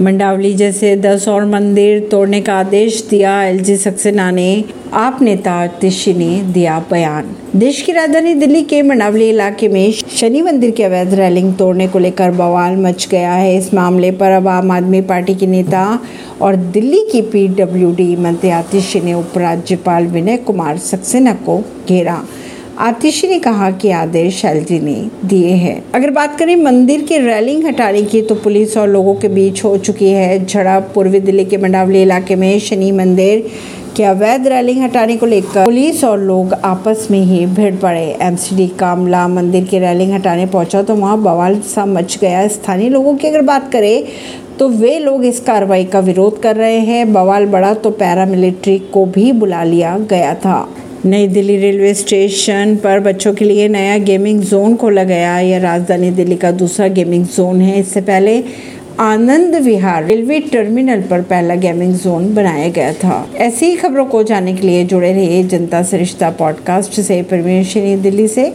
मंडावली जैसे दस और मंदिर तोड़ने का आदेश दिया एलजी सक्सेना ने। आप नेता आतिशी ने दिया बयान। देश की राजधानी दिल्ली के मंडावली इलाके में शनि मंदिर की अवैध रैलिंग तोड़ने को लेकर बवाल मच गया है। इस मामले पर अब आम आदमी पार्टी के नेता और दिल्ली की पीडब्ल्यूडी मंत्री आतिशी ने उपराज्यपाल विनय कुमार सक्सेना को घेरा। आतिशी ने कहा कि आदेश एलजी ने दिए हैं। अगर बात करें मंदिर की रैलिंग हटाने की तो पुलिस और लोगों के बीच हो चुकी है झड़प। पूर्वी दिल्ली के मंडावली इलाके में शनि मंदिर के अवैध रैलिंग हटाने को लेकर पुलिस और लोग आपस में ही भिड़ पड़े। एमसीडी कामला मंदिर की रैलिंग हटाने पहुँचा तो वहाँ बवाल सा मच गया। स्थानीय लोगों की अगर बात करें तो वे लोग इस कार्रवाई का विरोध कर रहे हैं। बवाल बढ़ा तो पैरामिलिट्री को भी बुला लिया गया था। नई दिल्ली रेलवे स्टेशन पर बच्चों के लिए नया गेमिंग जोन खोला गया। यह राजधानी दिल्ली का दूसरा गेमिंग जोन है। इससे पहले आनंद विहार रेलवे टर्मिनल पर पहला गेमिंग जोन बनाया गया था। ऐसी ही खबरों को जानने के लिए जुड़े रहिए जनता सरिश्ता पॉडकास्ट से। परमेश, दिल्ली से।